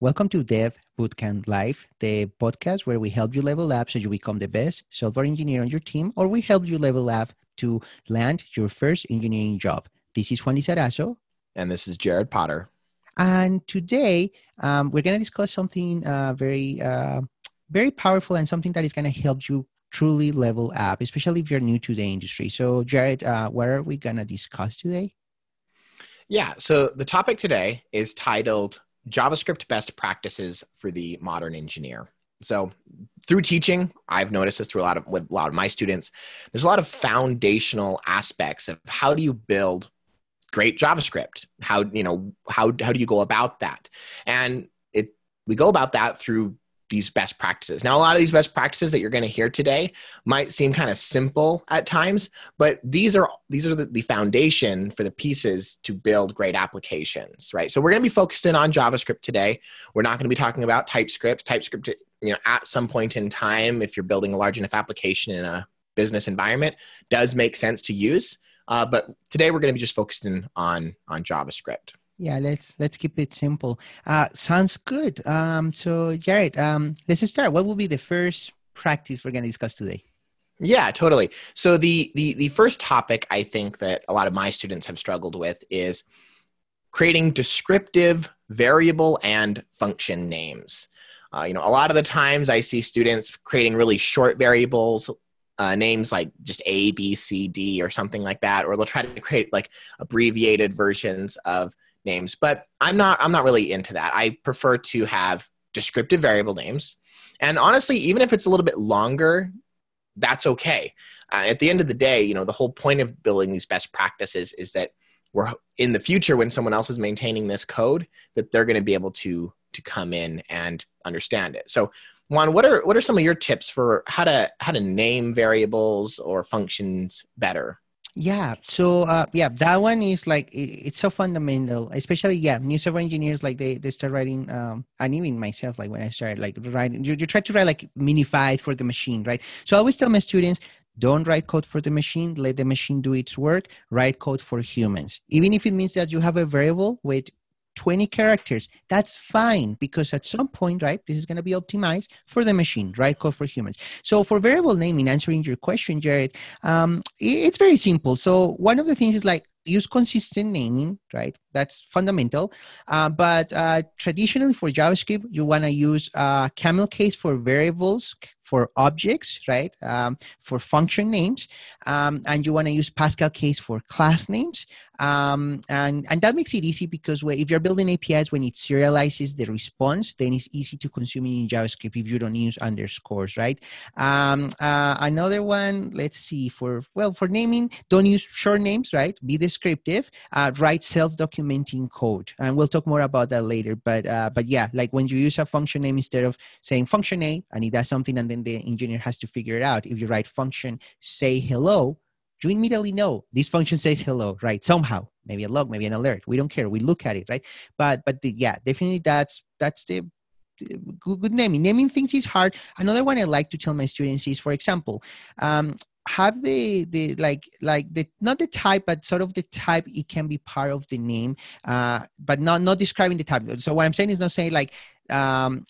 Welcome to Dev Bootcamp Life, the podcast where we help you level up so you become the best software engineer on your team, or we help you level up to land your first engineering job. This is Juan Lizarazo. And this is Jared Potter. And today um, we're going to discuss something uh, very, uh, very powerful and something that is going to help you truly level up, especially if you're new to the industry. So, Jared, uh, what are we going to discuss today? Yeah, so the topic today is titled JavaScript best practices for the modern engineer. So through teaching, I've noticed this through a lot of with a lot of my students. There's a lot of foundational aspects of how do you build great JavaScript? How you know how how do you go about that? And it we go about that through these best practices. Now, a lot of these best practices that you're going to hear today might seem kind of simple at times, but these are these are the, the, foundation for the pieces to build great applications, right? So we're going to be focused in on JavaScript today. We're not going to be talking about TypeScript. TypeScript, you know, at some point in time, if you're building a large enough application in a business environment, does make sense to use. Uh, but today we're going to be just focusing on on JavaScript. Yeah, let's let's keep it simple. Uh, sounds good. Um, so, Jared, um, let's start. What will be the first practice we're going to discuss today? Yeah, totally. So the the the first topic I think that a lot of my students have struggled with is creating descriptive variable and function names. Uh, you know, a lot of the times I see students creating really short variables, uh, names like just A, B, C, D, or something like that, or they'll try to create like abbreviated versions of names, but I'm not I'm not really into that. I prefer to have descriptive variable names. And honestly, even if it's a little bit longer, that's okay. Uh, at the end of the day, you know, the whole point of building these best practices is that we're in the future when someone else is maintaining this code that they're going to be able to to come in and understand it. So, Juan, what are what are some of your tips for how to how to name variables or functions better? Yeah. So uh, yeah, that one is like it, it's so fundamental, especially yeah, new software engineers like they they start writing, um, and even myself like when I started like writing, you, you try to write like minified for the machine, right? So I always tell my students, don't write code for the machine. Let the machine do its work. Write code for humans, even if it means that you have a variable with 20 characters. That's fine because at some point, right, this is going to be optimized for the machine, right? Code for humans. So for variable naming, answering your question, Jared, um, it's very simple. So one of the things is like use consistent naming, right? That's fundamental. Uh, but uh, traditionally for JavaScript, you want to use uh, camel case for variables, for objects, right? Um, for function names. Um, and you want to use Pascal case for class names. Um, and, and that makes it easy because if you're building APIs, when it serializes the response, then it's easy to consume it in JavaScript if you don't use underscores, right? Um, uh, another one, let's see, for, well, for naming, don't use short names, right? Be descriptive. Uh, write self-documenting code. And we'll talk more about that later. But, uh, but yeah, like when you use a function name instead of saying function A and it does something and then the engineer has to figure it out. If you write function say hello, you immediately know this function says hello, right? Somehow, maybe a log, maybe an alert. We don't care. We look at it, right? But but the, yeah, definitely that's that's the good, good naming. Naming things is hard. Another one I like to tell my students is, for example, um, have the the like like the not the type but sort of the type it can be part of the name uh but not not describing the type. So what i'm saying is not saying like um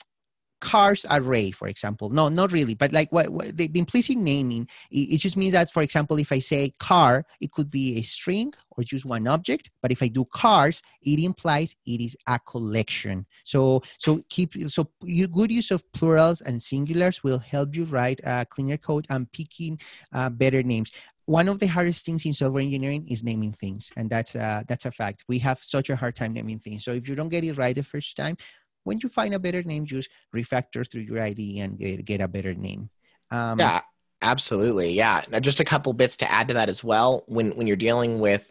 cars array for example. No not really but like what, what the, the, implicit naming it, it, just means that for example if i say car it could be a string or just one object but if i do cars it implies it is a collection. So so keep so you, good use of plurals and singulars will help you write a cleaner code and picking uh, better names. One of the hardest things in software engineering is naming things and that's uh, that's a fact. We have such a hard time naming things. So if you don't get it right the first time when you find a better name, just refactor through your ID and get, get a better name. Um, yeah, absolutely. Yeah. Now, just a couple bits to add to that as well. When when you're dealing with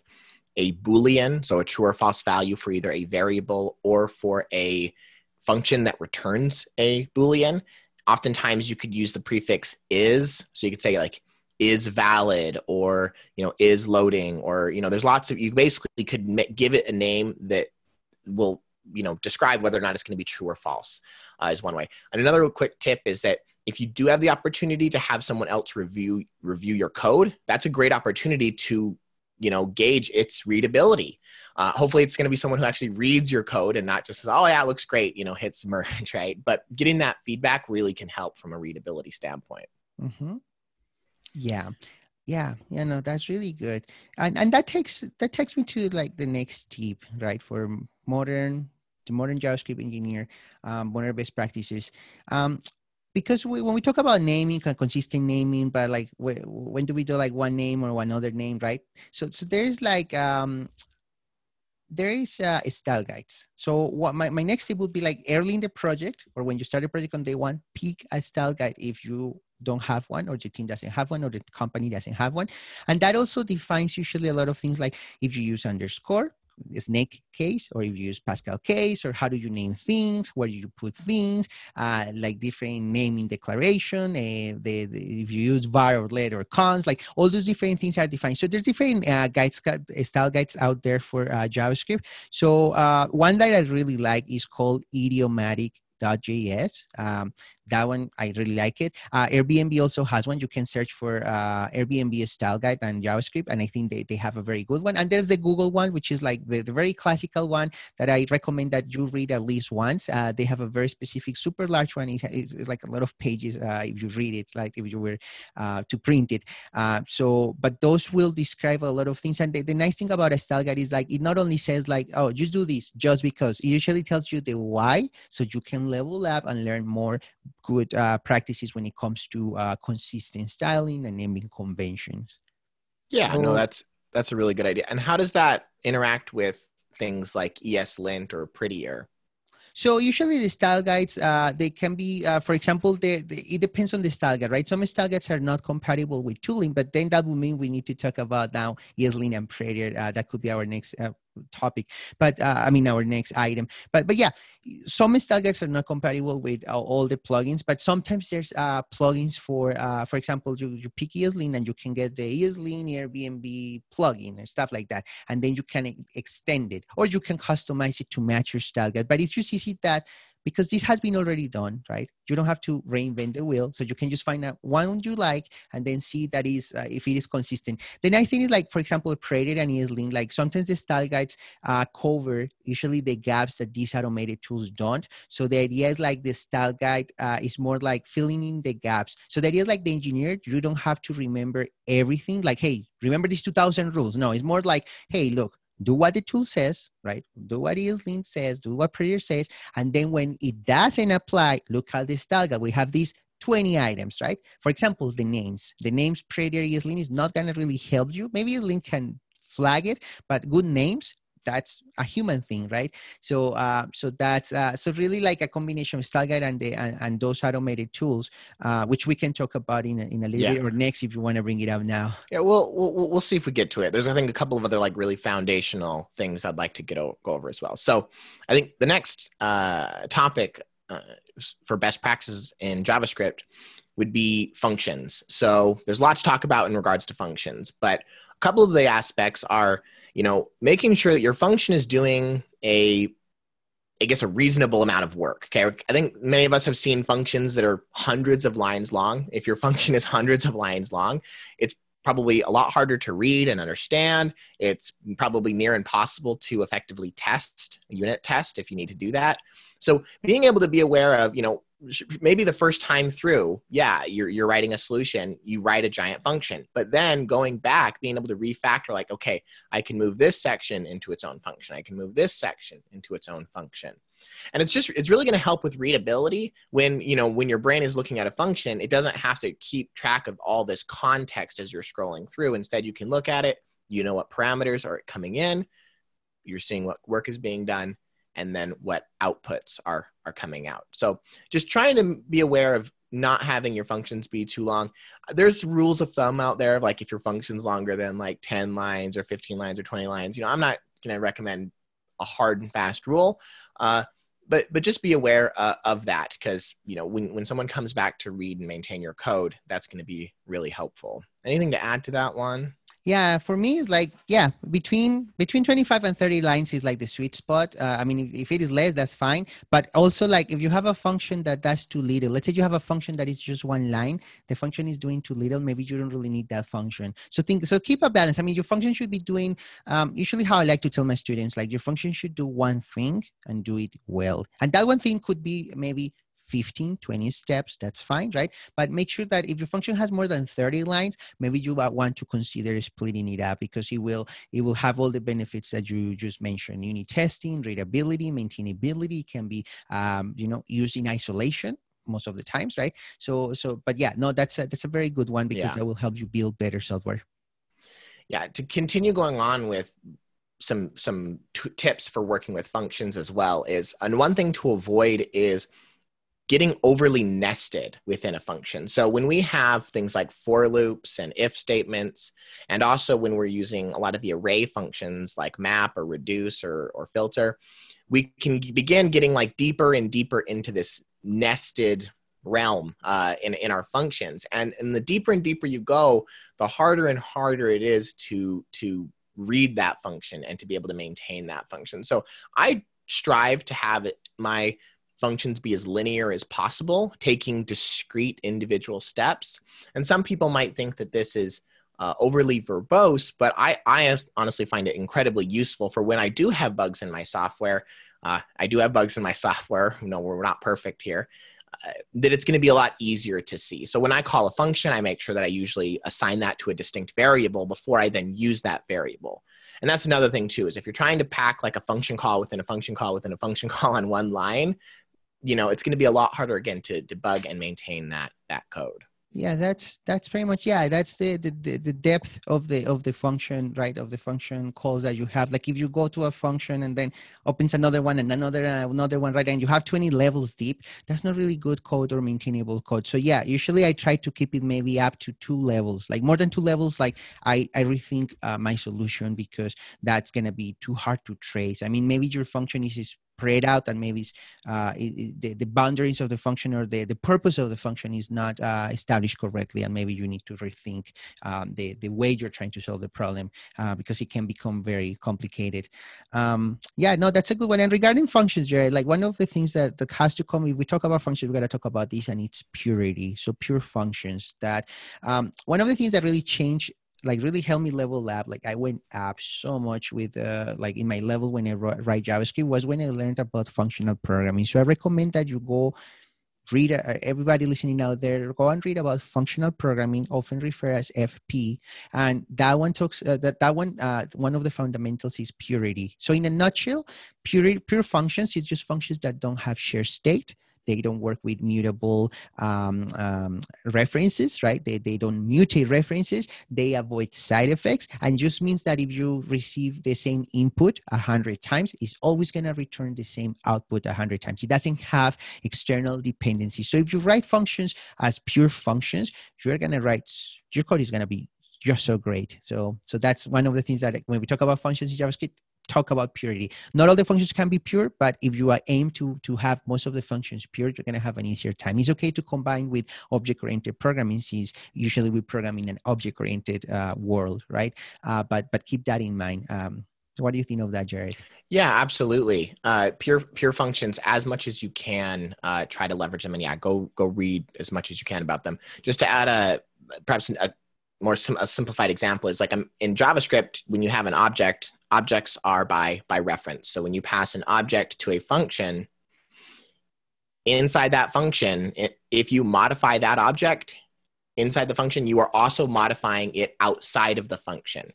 a boolean, so a true or false value for either a variable or for a function that returns a boolean, oftentimes you could use the prefix is. So you could say like is valid or you know is loading or you know there's lots of you basically could give it a name that will you know describe whether or not it's going to be true or false uh, is one way. And another quick tip is that if you do have the opportunity to have someone else review review your code that's a great opportunity to you know gauge its readability. Uh, hopefully it's going to be someone who actually reads your code and not just says oh yeah it looks great you know hits merge right? But getting that feedback really can help from a readability standpoint. Mm-hmm. yeah. Yeah. Yeah no that's really good. And and that takes that takes me to like the next tip right for modern the modern javascript engineer um, one of the best practices um, because we, when we talk about naming consistent naming but like when do we do like one name or one other name right so so there's like um there is uh, style guides. So what my, my next tip would be like early in the project or when you start a project on day one, pick a style guide if you don't have one or the team doesn't have one or the company doesn't have one. And that also defines usually a lot of things like if you use underscore, snake case or if you use pascal case or how do you name things where do you put things uh, like different naming declaration uh, the, the, if you use var or let or const like all those different things are defined so there's different uh, guides style guides out there for uh, javascript so uh, one that i really like is called idiomatic.js. Um, that one I really like it. Uh, Airbnb also has one. You can search for uh, Airbnb style guide and JavaScript, and I think they, they have a very good one. And there's the Google one, which is like the, the very classical one that I recommend that you read at least once. Uh, they have a very specific, super large one. it's, it's like a lot of pages uh, if you read it, like if you were uh, to print it. Uh, so, but those will describe a lot of things. And the, the nice thing about a style guide is like it not only says like, oh, just do this just because. It usually tells you the why, so you can level up and learn more good uh, practices when it comes to uh, consistent styling and naming conventions. Yeah, so, no, that's that's a really good idea. And how does that interact with things like ESLint or Prettier? So usually the style guides, uh, they can be, uh, for example, they, they, it depends on the style guide, right? Some style guides are not compatible with tooling, but then that would mean we need to talk about now ESLint and Prettier. Uh, that could be our next uh, topic. But uh, i mean our next item. But but yeah some style guides are not compatible with uh, all the plugins but sometimes there's uh, plugins for uh, for example you, you pick ESLint and you can get the ESLint airbnb plugin and stuff like that and then you can extend it or you can customize it to match your style guide but it's just easy that because this has been already done, right? You don't have to reinvent the wheel. So you can just find out one you like and then see that is uh, if it is consistent. The nice thing is like, for example, Prettier and ESLint, like sometimes the style guides uh, cover usually the gaps that these automated tools don't. So the idea is like the style guide uh, is more like filling in the gaps. So the idea is like the engineer, you don't have to remember everything. Like, hey, remember these 2000 rules. No, it's more like, hey, look, do what the tool says, right? Do what ESLint says, do what Prettier says. And then when it doesn't apply, look at this guide. We have these 20 items, right? For example, the names. The names Prettier ESLint is not going to really help you. Maybe ESLint can flag it, but good names that's a human thing right? So uh, so that's uh, so really like a combination of style guide and the and, and those automated tools uh, which we can talk about in a, in a little yeah. bit or next if you want to bring it up now. Yeah we'll, we'll we'll see if we get to it. There's i think a couple of other like really foundational things i'd like to get o- go over as well. So i think the next uh, topic uh, for best practices in javascript would be functions. So there's lots to talk about in regards to functions but a couple of the aspects are you know, making sure that your function is doing a I guess a reasonable amount of work. Okay. I think many of us have seen functions that are hundreds of lines long. If your function is hundreds of lines long, it's probably a lot harder to read and understand. It's probably near impossible to effectively test, unit test if you need to do that. So being able to be aware of, you know, maybe the first time through, yeah, you're, you're writing a solution, you write a giant function, but then going back, being able to refactor, like, okay, I can move this section into its own function. I can move this section into its own function. And it's just, it's really going to help with readability when, you know, when your brain is looking at a function, it doesn't have to keep track of all this context as you're scrolling through. Instead, you can look at it, you know what parameters are coming in, you're seeing what work is being done, and then what outputs are are coming out. So just trying to be aware of not having your functions be too long. There's rules of thumb out there, like if your function's longer than like 10 lines or 15 lines or 20 lines, you know, I'm not going to recommend a hard and fast rule. Uh, but, but just be aware uh, of that because you know when, when someone comes back to read and maintain your code that's going to be really helpful anything to add to that one Yeah, for me, it's like yeah, between between twenty five and thirty lines is like the sweet spot. Uh, I mean, if, if, it is less, that's fine. But also, like if you have a function that does too little, let's say you have a function that is just one line, the function is doing too little. Maybe you don't really need that function. So think so. Keep a balance. I mean, your function should be doing. Um, usually, how I like to tell my students, like your function should do one thing and do it well, and that one thing could be maybe 15, 20 steps, that's fine, right? But make sure that if your function has more than 30 lines, maybe you want to consider splitting it up because it will it will have all the benefits that you just mentioned. Unit testing, readability, maintainability can be um, you know used in isolation most of the times, right? So so but yeah, no, that's a that's a very good one because yeah. that will help you build better software. Yeah, to continue going on with some some t- tips for working with functions as well is and one thing to avoid is getting overly nested within a function. So when we have things like for loops and if statements, and also when we're using a lot of the array functions like map or reduce or, or filter, we can begin getting like deeper and deeper into this nested realm uh, in, in our functions. And, and the deeper and deeper you go, the harder and harder it is to, to read that function and to be able to maintain that function. So I strive to have my functions be as linear as possible, taking discrete individual steps. And some people might think that this is uh, overly verbose, but I, I honestly find it incredibly useful for when I do have bugs in my software. Uh, I do have bugs in my software. Know, we're not perfect here. Uh, that it's going to be a lot easier to see. So when I call a function, I make sure that I usually assign that to a distinct variable before I then use that variable. And that's another thing too, is if you're trying to pack like a function call within a function call within a function call on one line, you know it's going to be a lot harder again to debug and maintain that that code. Yeah that's that's pretty much yeah that's the, the the depth of the of the function right of the function calls that you have. Like if you go to a function and then opens another one and another and another one right and you have 20 levels deep that's not really good code or maintainable code. So yeah usually i try to keep it maybe up to two levels like more than two levels like i i rethink uh, my solution because that's going to be too hard to trace. I mean maybe your function is spread out and maybe uh, it, the, the boundaries of the function or the, the purpose of the function is not uh, established correctly and maybe you need to rethink um, the, the way you're trying to solve the problem uh, because it can become very complicated. Um, yeah no that's a good one. And regarding functions jared like one of the things that, that has to come if we talk about functions we got to talk about this and it's purity. So pure functions that um, one of the things that really changed like really helped me level up. Like I went up so much with uh, like in my level when I write JavaScript was when I learned about functional programming. So I recommend that you go read uh, everybody listening out there go and read about functional programming often referred as fp and that one talks uh, that that one uh, one of the fundamentals is purity so in a nutshell pure pure functions is just functions that don't have shared state they don't work with mutable um, um, references, right? They, they don't mutate references. They avoid side effects. And just means that if you receive the same input a hundred times, it's always going to return the same output a hundred times. It doesn't have external dependencies. So if you write functions as pure functions, you're going to write, your code is going to be just so great. So, so that's one of the things that when we talk about functions in JavaScript, talk about purity. Not all the functions can be pure, but if you are aim to to have most of the functions pure, you're going to have an easier time. It's okay to combine with object-oriented programming, since usually we program in an object-oriented uh, world, right? Uh, but but keep that in mind. Um, what do you think of that, Jared? Yeah, absolutely. Uh, pure pure functions as much as you can. Uh, try to leverage them, and yeah, go go read as much as you can about them. Just to add a perhaps a more sim- a simplified example is like um, in JavaScript when you have an object objects are by by reference. So when you pass an object to a function, inside that function, if you modify that object inside the function, you are also modifying it outside of the function.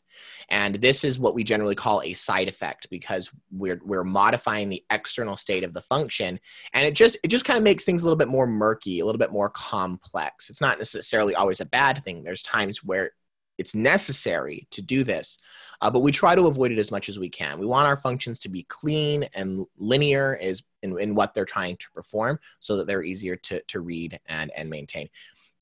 And this is what we generally call a side effect because we're we're modifying the external state of the function. And it just it just kind of makes things a little bit more murky, a little bit more complex. It's not necessarily always a bad thing. There's times where it's necessary to do this, uh, but we try to avoid it as much as we can. We want our functions to be clean and linear is in, in what they're trying to perform so that they're easier to, to read and, and maintain.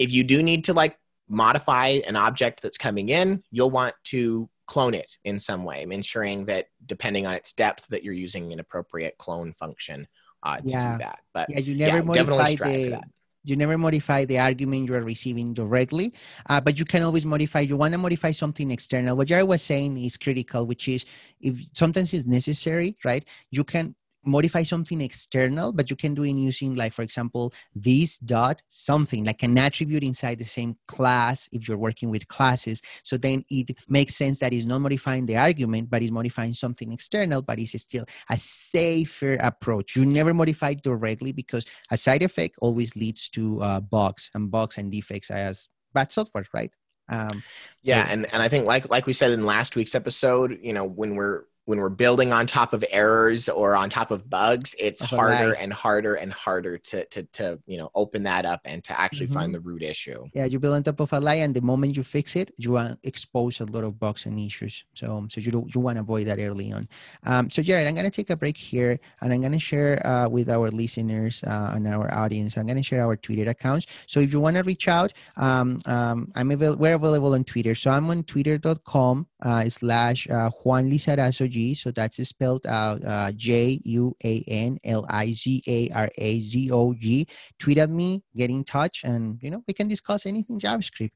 If you do need to like modify an object that's coming in, you'll want to clone it in some way, ensuring that depending on its depth that you're using an appropriate clone function uh, to yeah. do that. But yeah, you never yeah, modify the, You never modify the argument you are receiving directly, uh, but you can always modify. You want to modify something external. What Jared was saying is critical, which is if sometimes it's necessary, right? You can modify something external, but you can do it using, like, for example, this dot something like an attribute inside the same class if you're working with classes. So then it makes sense that it's not modifying the argument, but it's modifying something external, but it's still a safer approach. You never modify directly because a side effect always leads to uh, bugs and bugs and defects as bad software, right? Um, yeah, and and I think like like we said in last week's episode, you know, when we're when we're building on top of errors or on top of bugs, it's harder and harder and harder to, to, to, you know, open that up and to actually mm-hmm. find the root issue. Yeah, you build on top of a lie, and the moment you fix it, you expose a lot of bugs and issues. So, so you you want to avoid that early on. Um, so, Jared, I'm going to take a break here, and I'm going to share uh, with our listeners uh, and our audience. I'm going to share our Twitter accounts. So, if you want to reach out, um, um, I'm we're available on Twitter. So, I'm on Twitter.com uh, slash uh, Juan Lizarazo So that's spelled out uh, J U A N L I Z A R A Z O G. Tweet at me, get in touch, and you know we can discuss anything JavaScript.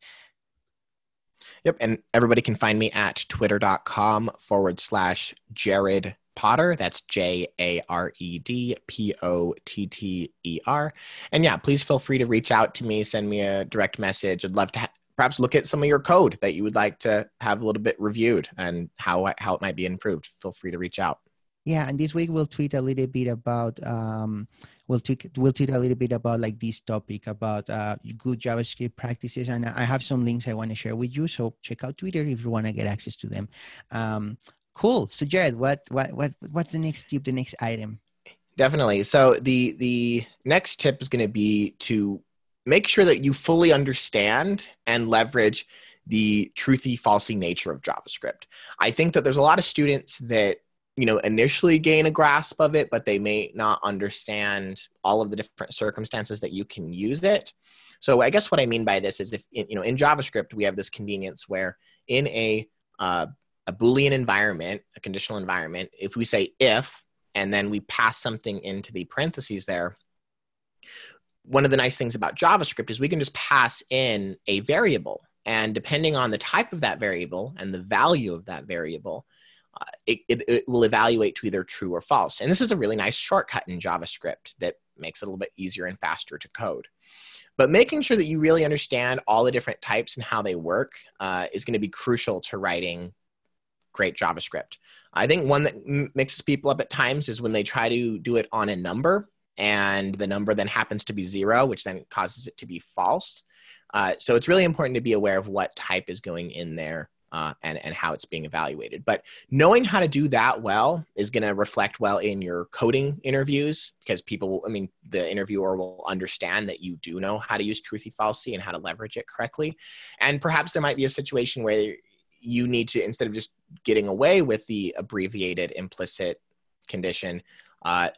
Yep, and everybody can find me at twitter.com forward slash Jared Potter. That's J A R E D P O T T E R. And yeah, please feel free to reach out to me, send me a direct message. I'd love to ha- perhaps look at some of your code that you would like to have a little bit reviewed and how how it might be improved. Feel free to reach out. Yeah, and this week we'll tweet a little bit about um, we'll tweet we'll tweet a little bit about like this topic about uh, good JavaScript practices, and I have some links I want to share with you. So check out Twitter if you want to get access to them. Um, cool. So Jared, what what what what's the next tip? The next item? Definitely. So the the next tip is going to be to make sure that you fully understand and leverage the truthy falsy nature of javascript. I think that there's a lot of students that you know initially gain a grasp of it but they may not understand all of the different circumstances that you can use it. So i guess what i mean by this is if you know in javascript we have this convenience where in a uh, a boolean environment a conditional environment if we say if and then we pass something into the parentheses there one of the nice things about JavaScript is we can just pass in a variable. And depending on the type of that variable and the value of that variable, uh, it, it, it, will evaluate to either true or false. And this is a really nice shortcut in JavaScript that makes it a little bit easier and faster to code. But making sure that you really understand all the different types and how they work uh, is going to be crucial to writing great JavaScript. I think one that mixes people up at times is when they try to do it on a number and the number then happens to be zero, which then causes it to be false. Uh, so it's really important to be aware of what type is going in there uh, and, and how it's being evaluated. But knowing how to do that well is going to reflect well in your coding interviews because people, I mean, the interviewer will understand that you do know how to use truthy falsy and how to leverage it correctly. And perhaps there might be a situation where you need to, instead of just getting away with the abbreviated implicit condition, uh,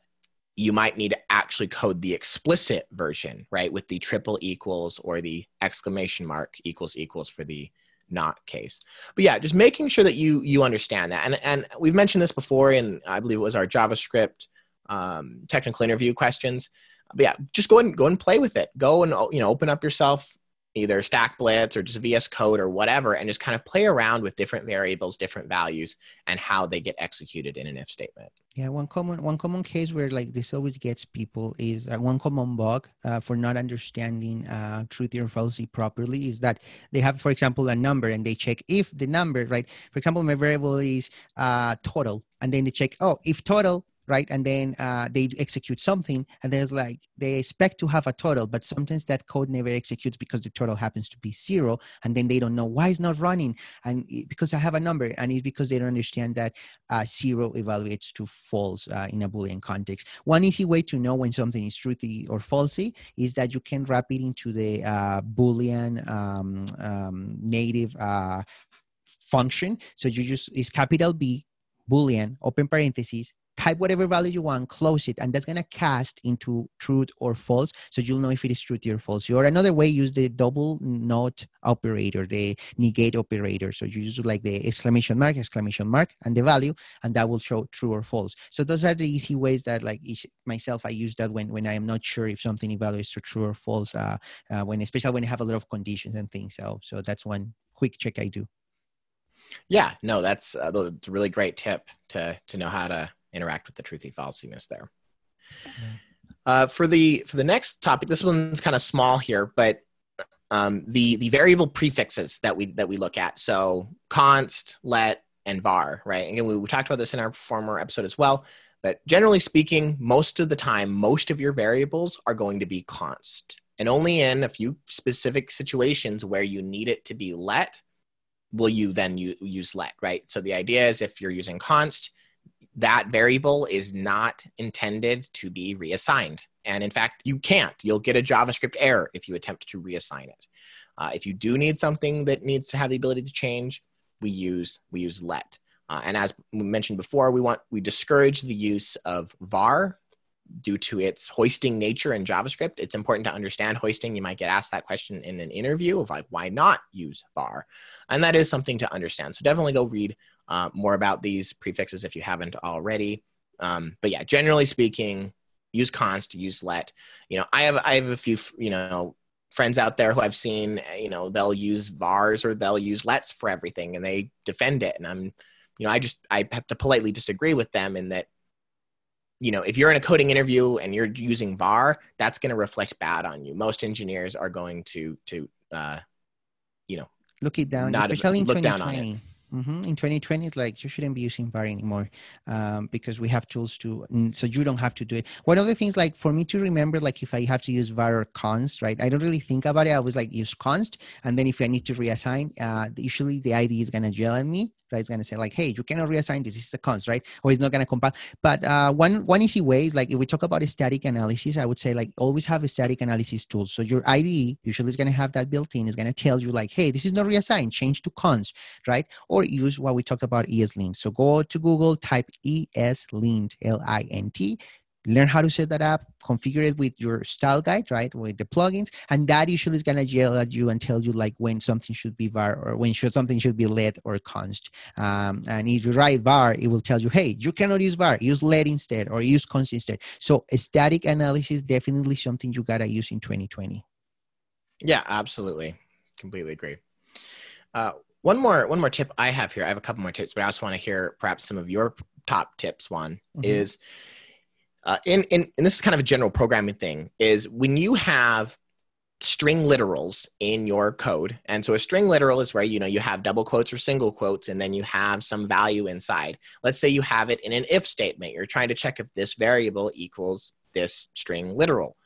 you might need to actually code the explicit version, right? With the triple equals or the exclamation mark equals equals for the not case. But yeah, just making sure that you you understand that. And and we've mentioned this before in I believe it was our JavaScript um, technical interview questions. But yeah, just go and go and play with it. Go and you know open up yourself either StackBlitz or just vs code or whatever and just kind of play around with different variables different values and how they get executed in an if statement yeah one common one common case where like this always gets people is uh, one common bug uh, for not understanding uh, truthy or falsy properly is that they have for example a number and they check if the number right? For example my variable is uh, total and then they check oh if total right? And then uh, they execute something, and there's like they expect to have a total, but sometimes that code never executes because the total happens to be zero, and then they don't know why it's not running, and it, because I have a number, and it's because they don't understand that uh, zero evaluates to false uh, in a boolean context. One easy way to know when something is truthy or falsy is that you can wrap it into the uh, boolean um, um, native uh, function. So you just is capital B boolean open parentheses type whatever value you want, close it, and that's gonna cast into truth or false. So you'll know if it is truth or false. Or another way, use the double not operator, the negate operator. So you use like the exclamation mark, exclamation mark, and the value, and that will show true or false. So those are the easy ways that like myself, I use that when, when I am not sure if something evaluates to true or false, uh, uh, when especially when I have a lot of conditions and things. So, so that's one quick check I do. Yeah, no, that's, uh, a really great tip to to know how to interact with the truthy falsiness there. Uh, for the for the next topic, this one's kind of small here, but um, the the variable prefixes that we that we look at. So const, let, and var. Right. Again, we, we talked about this in our former episode as well. But generally speaking, most of the time, most of your variables are going to be const. And only in a few specific situations where you need it to be let will you then use let, right? So the idea is if you're using const, that variable is not intended to be reassigned. And in fact, you can't. You'll get a JavaScript error if you attempt to reassign it. Uh, if you do need something that needs to have the ability to change, we use we use let. Uh, and as we mentioned before, we want we discourage the use of var due to its hoisting nature in JavaScript. It's important to understand hoisting. You might get asked that question in an interview of like, why not use var? And that is something to understand. So definitely go read uh, more about these prefixes if you haven't already. Um, but yeah, generally speaking, use const, use let. You know, I have I have a few you know friends out there who I've seen. You know, they'll use vars or they'll use lets for everything, and they defend it. And I'm, you know, I just I have to politely disagree with them in that. You know, if you're in a coding interview and you're using var, that's going to reflect bad on you. Most engineers are going to to uh, you know look it down, not especially in look 2020. Mm-hmm. In 2020, it's like you shouldn't be using VAR anymore um, because we have tools to, so you don't have to do it. One of the things, like for me to remember, like if I have to use VAR or const, right? I don't really think about it. I was like use const, and then if I need to reassign, uh, usually the IDE is gonna yell at me, right? It's gonna say like, "Hey, you cannot reassign this. This is a const, right?" Or it's not gonna compile. But uh, one one easy way is like if we talk about static analysis, I would say like always have a static analysis tool. So your IDE usually is gonna have that built in. Is gonna tell you like, "Hey, this is not reassigned. Change to const," right? Or use what we talked about ESLint. So go to Google, type ESLint, L-I-N-T, learn how to set that up, configure it with your style guide, right, with the plugins, and that usually is gonna yell at you and tell you like when something should be var or when should, something should be let or const. Um, and if you write var, it will tell you, hey, you cannot use var, use let instead or use const instead. So static analysis definitely something you gotta use in 2020. Yeah, absolutely, completely agree. Uh, one more one more tip I have here. I have a couple more tips, but I also want to hear perhaps some of your top tips. One mm-hmm. is uh, in, in and this is kind of a general programming thing is when you have string literals in your code and so a string literal is where you know you have double quotes or single quotes and then you have some value inside let's say you have it in an if statement you're trying to check if this variable equals this string literal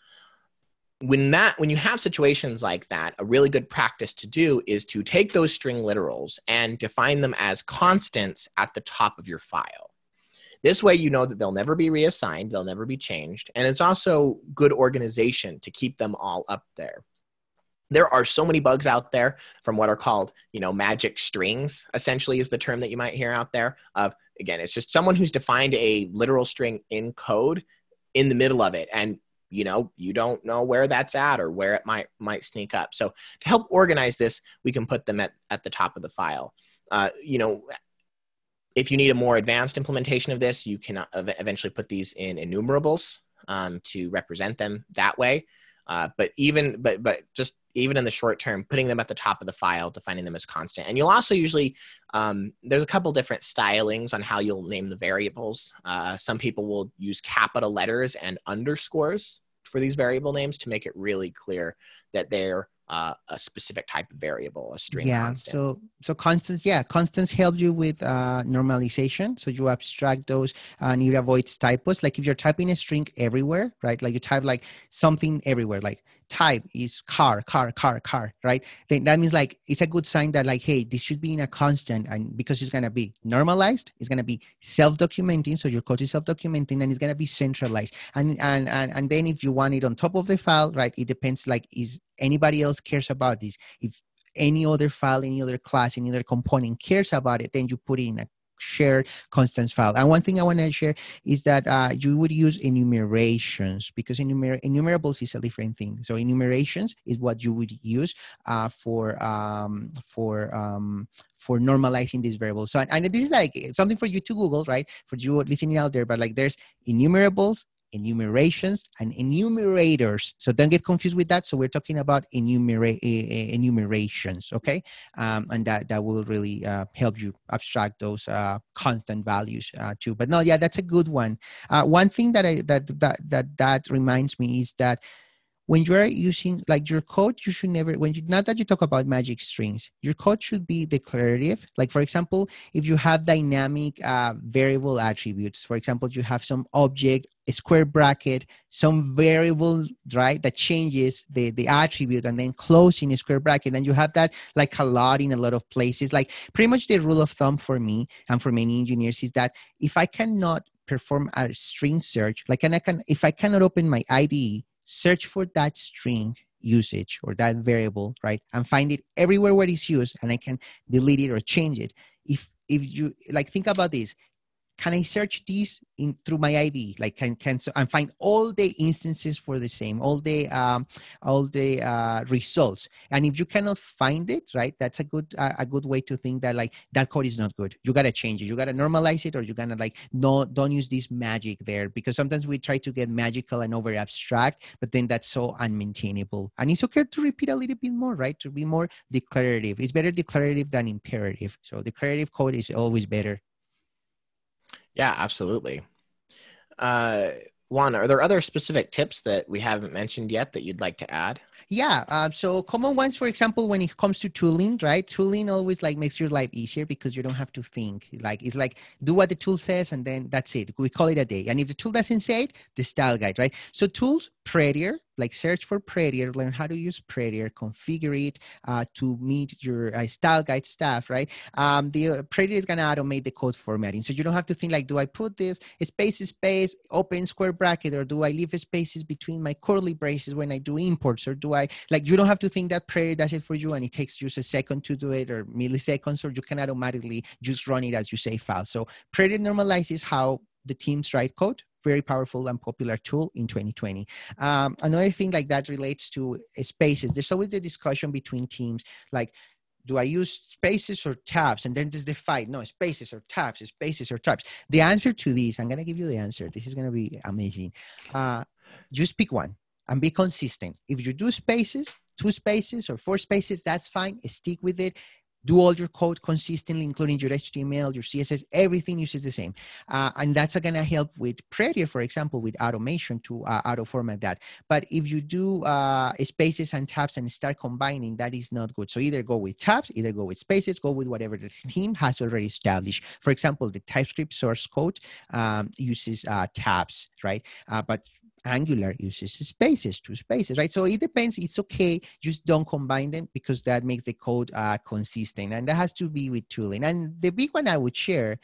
when that when you have situations like that a really good practice to do is to take those string literals and define them as constants at the top of your file. This way you know that they'll never be reassigned they'll never be changed and it's also good organization to keep them all up there. There are so many bugs out there from what are called you know magic strings essentially is the term that you might hear out there of again it's just someone who's defined a literal string in code in the middle of it and you know you don't know where that's at or where it might might sneak up. So to help organize this we can put them at, at the top of the file. Uh, you know if you need a more advanced implementation of this you can uh, eventually put these in enumerables um, to represent them that way. Uh, but even but but just even in the short term putting them at the top of the file defining them as constant. And you'll also usually um, there's a couple different stylings on how you'll name the variables. Uh, some people will use capital letters and underscores for these variable names to make it really clear that they're uh, a specific type of variable, a string. Yeah. Constant. So so constants, yeah, constants help you with uh, normalization. So you abstract those and you avoid typos. Like if you're typing a string everywhere, right? Like you type like something everywhere, like type is car, car, car, car, right? Then that means like it's a good sign that like, hey, this should be in a constant, and because it's gonna be normalized, it's gonna be self-documenting. So your code is self-documenting, and it's gonna be centralized. And and and and then if you want it on top of the file, right? It depends. Like, is anybody else cares about this? If any other file, any other class, any other component cares about it, then you put in a shared constants file. And one thing I want to share is that uh, you would use enumerations because enumer- enumerables is a different thing. So enumerations is what you would use uh, for um, for um, for normalizing these variables. So and this is like something for you to Google, right? For you listening out there, but like there's enumerables enumerations and enumerators. So don't get confused with that. So we're talking about enumerate, enumerations, okay? Um, and that, that will really uh, help you abstract those uh, constant values uh, too. But no, yeah, that's a good one. Uh, one thing that I that that that that reminds me is that when you are using like your code you should never when you not that you talk about magic strings your code should be declarative. Like for example if you have dynamic uh, variable attributes for example you have some object a square bracket some variable right that changes the the attribute and then closing a square bracket and you have that like a lot in a lot of places. Like pretty much the rule of thumb for me and for many engineers is that if i cannot perform a string search like and i can if i cannot open my ide search for that string usage or that variable, right? And find it everywhere where it's used and I can delete it or change it. If if you like think about this, can I search these in through my ID? Like can can so and find all the instances for the same, all the um, all the uh, results. And if you cannot find it, right, that's a good uh, a good way to think that like that code is not good. You gotta change it. You gotta normalize it, or you gotta like no don't use this magic there because sometimes we try to get magical and over abstract, but then that's so unmaintainable. And it's okay to repeat a little bit more, right? To be more declarative. It's better declarative than imperative. So declarative code is always better. Yeah, absolutely. Uh, Juan, are there other specific tips that we haven't mentioned yet that you'd like to add? Yeah. Uh, so common ones, for example, when it comes to tooling, right? Tooling always like makes your life easier because you don't have to think. Like it's like do what the tool says and then that's it. We call it a day. And if the tool doesn't say it, the style guide, right? So tools, Prettier, like search for Prettier, learn how to use Prettier, configure it uh, to meet your uh, style guide stuff, right? Um, the uh, Prettier is gonna automate the code formatting, so you don't have to think like, do I put this space space open square bracket, or do I leave spaces between my curly braces when I do imports, or do I like you don't have to think that Prettier does it for you, and it takes just a second to do it or milliseconds, or you can automatically just run it as you say file. So Prettier normalizes how the teams write code very powerful and popular tool in 2020. Um, another thing like that relates to spaces. There's always the discussion between teams, like, do I use spaces or tabs? And then there's the fight. No, spaces or tabs, spaces or tabs. The answer to this, I'm gonna give you the answer. This is gonna be amazing. Uh, just pick one and be consistent. If you do spaces, two spaces or four spaces, that's fine. Stick with it do all your code consistently, including your HTML, your CSS, everything uses the same. Uh, and that's going to help with Prettier, for example, with automation to uh, auto format that. But if you do uh, spaces and tabs and start combining, that is not good. So either go with tabs, either go with spaces, go with whatever the team has already established. For example, the TypeScript source code um, uses uh, tabs, right? Uh, but Angular uses spaces, two spaces, right? So it depends. It's okay. Just don't combine them because that makes the code uh, consistent. And that has to be with tooling. And the big one I would share,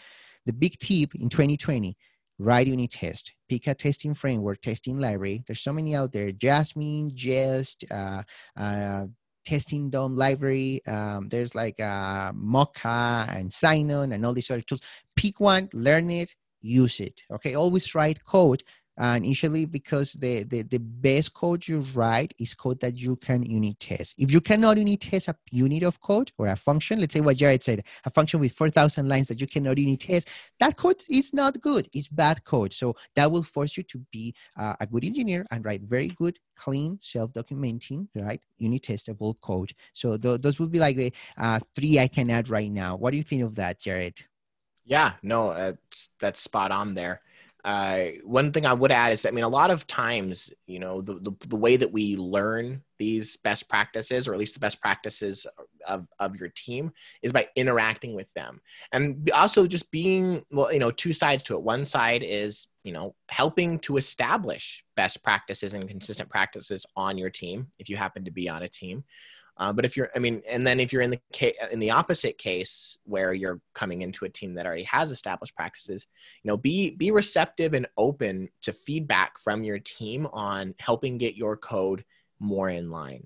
the big tip in 2020, write unit test. Pick a testing framework, testing library. There's so many out there. Jasmine, Jest, uh, uh, testing DOM library. Um, there's like uh, Mocha and Sinon and all these other tools. Pick one, learn it, use it. Okay, always write code and usually because the, the, the best code you write is code that you can unit test. If you cannot unit test a unit of code or a function, let's say what Jared said, a function with 4,000 lines that you cannot unit test, that code is not good. It's bad code. So that will force you to be uh, a good engineer and write very good, clean, self-documenting, right, unit testable code. So th- those would be like the uh, three I can add right now. What do you think of that, Jared? Yeah, no, uh, that's spot on there. Uh, one thing I would add is that, I mean, a lot of times, you know, the, the, the, way that we learn these best practices, or at least the best practices of, of your team, is by interacting with them. And also just being, well, you know, two sides to it. One side is, you know, helping to establish best practices and consistent practices on your team if you happen to be on a team. Uh, but if you're, I mean, and then if you're in the case, in the opposite case where you're coming into a team that already has established practices, you know, be be receptive and open to feedback from your team on helping get your code more in line.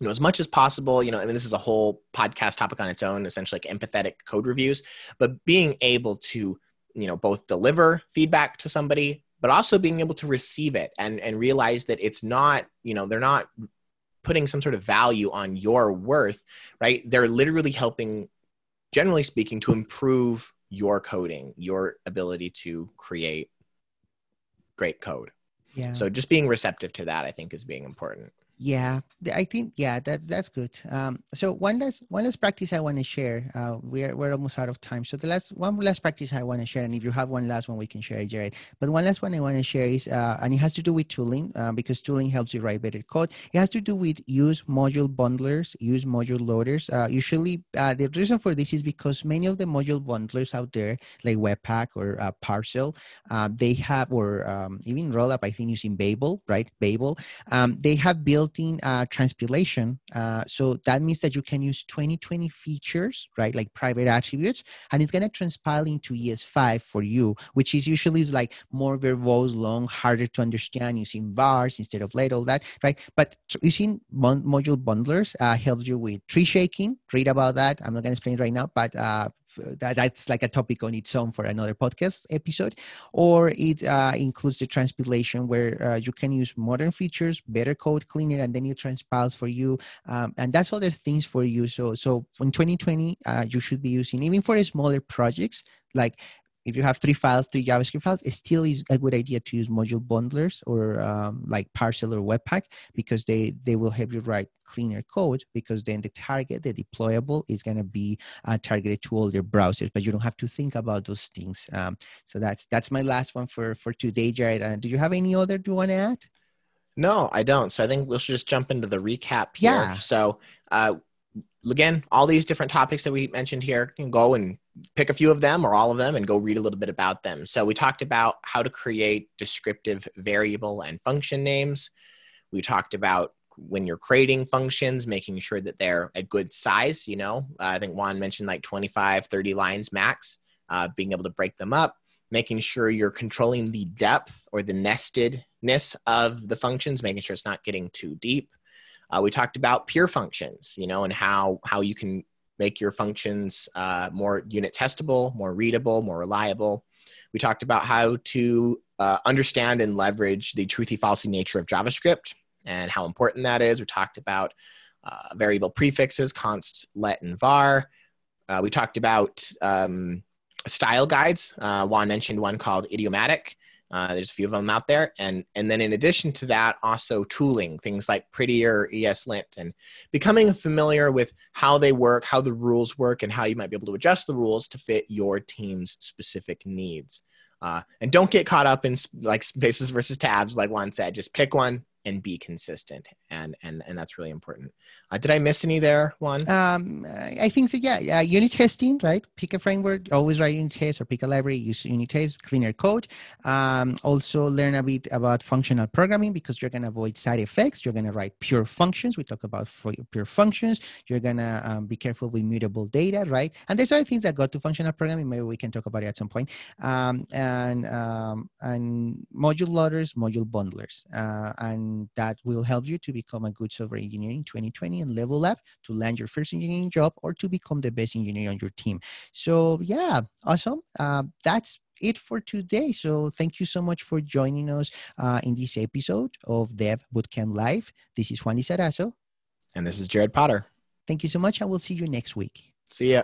you know, as much as possible, you know, I mean, this is a whole podcast topic on its own, essentially like empathetic code reviews, but being able to, you know, both deliver feedback to somebody, but also being able to receive it and, and realize that it's not, you know, they're not putting some sort of value on your worth, right? They're literally helping, generally speaking, to improve your coding, your ability to create great code. Yeah. So just being receptive to that, I think, is being important. Yeah, I think yeah, that's that's good. Um, so one last one last practice I want to share. Uh, we're we're almost out of time. So the last one last practice I want to share, and if you have one last one, we can share it, Jared. But one last one I want to share is, uh, and it has to do with tooling uh, because tooling helps you write better code. It has to do with use module bundlers, use module loaders. Uh, usually, uh, the reason for this is because many of the module bundlers out there, like Webpack or uh, Parcel, they have or um, even Rollup, I think using Babel, right? Babel, um, they have built built-in uh, transpilation. Uh, so that means that you can use 2020 features, right, like private attributes, and it's to transpile into ES5 for you, which is usually like more verbose, long, harder to understand using vars instead of let, all that, right? But using module bundlers uh, helps you with tree shaking. Read about that. I'm not to explain right now, but uh, that, that's like a topic on its own for another podcast episode or it uh, includes the transpilation where uh, you can use modern features better code cleaner and then it transpiles for you. Um, and that's other things for you. So so in 2020 uh, you should be using even for smaller projects like if you have three files, three JavaScript files, it still is a good idea to use module bundlers or um, like Parcel or Webpack because they they will help you write cleaner code because then the target, the deployable, is going to be uh, targeted to all your browsers, but you don't have to think about those things. Um, so that's that's my last one for for today, Jared. Uh, do you have any other do you want to add? No, I don't. So I think we'll just jump into the recap here. Yeah. So uh, again, all these different topics that we mentioned here, can go and pick a few of them or all of them and go read a little bit about them. So we talked about how to create descriptive variable and function names. We talked about when you're creating functions, making sure that they're a good size, you know, uh, I think Juan mentioned like 25, 30 lines max, uh, being able to break them up, making sure you're controlling the depth or the nestedness of the functions, making sure it's not getting too deep. Uh, we talked about pure functions, you know, and how how you can make your functions uh, more unit testable, more readable, more reliable. We talked about how to uh, understand and leverage the truthy falsy nature of JavaScript and how important that is. We talked about uh, variable prefixes, const, let, and var. Uh, we talked about um, style guides. Uh, Juan mentioned one called Idiomatic. Uh, there's a few of them out there, and and then in addition to that, also tooling things like Prettier, ESLint, and becoming familiar with how they work, how the rules work, and how you might be able to adjust the rules to fit your team's specific needs. Uh, and don't get caught up in like spaces versus tabs, like Juan said. Just pick one, and be consistent and and and that's really important. Uh, did i miss any there Juan um i think so yeah yeah unit testing right? Pick a framework always write unit tests or pick a library use unit test cleaner code. Um, also learn a bit about functional programming because you're going to avoid side effects you're going to write pure functions we talk about pure functions you're going to um, be careful with mutable data right? And there's other things that go to functional programming maybe we can talk about it at some point. Um, and um, and module loaders module bundlers uh, and that will help you to become a good software engineer in 2020 and level up to land your first engineering job or to become the best engineer on your team. So yeah, awesome. Uh, that's it for today. So thank you so much for joining us uh, in this episode of Dev Bootcamp Life. This is Juan Lizarazo. And this is Jared Potter. Thank you so much. I will see you next week. See ya.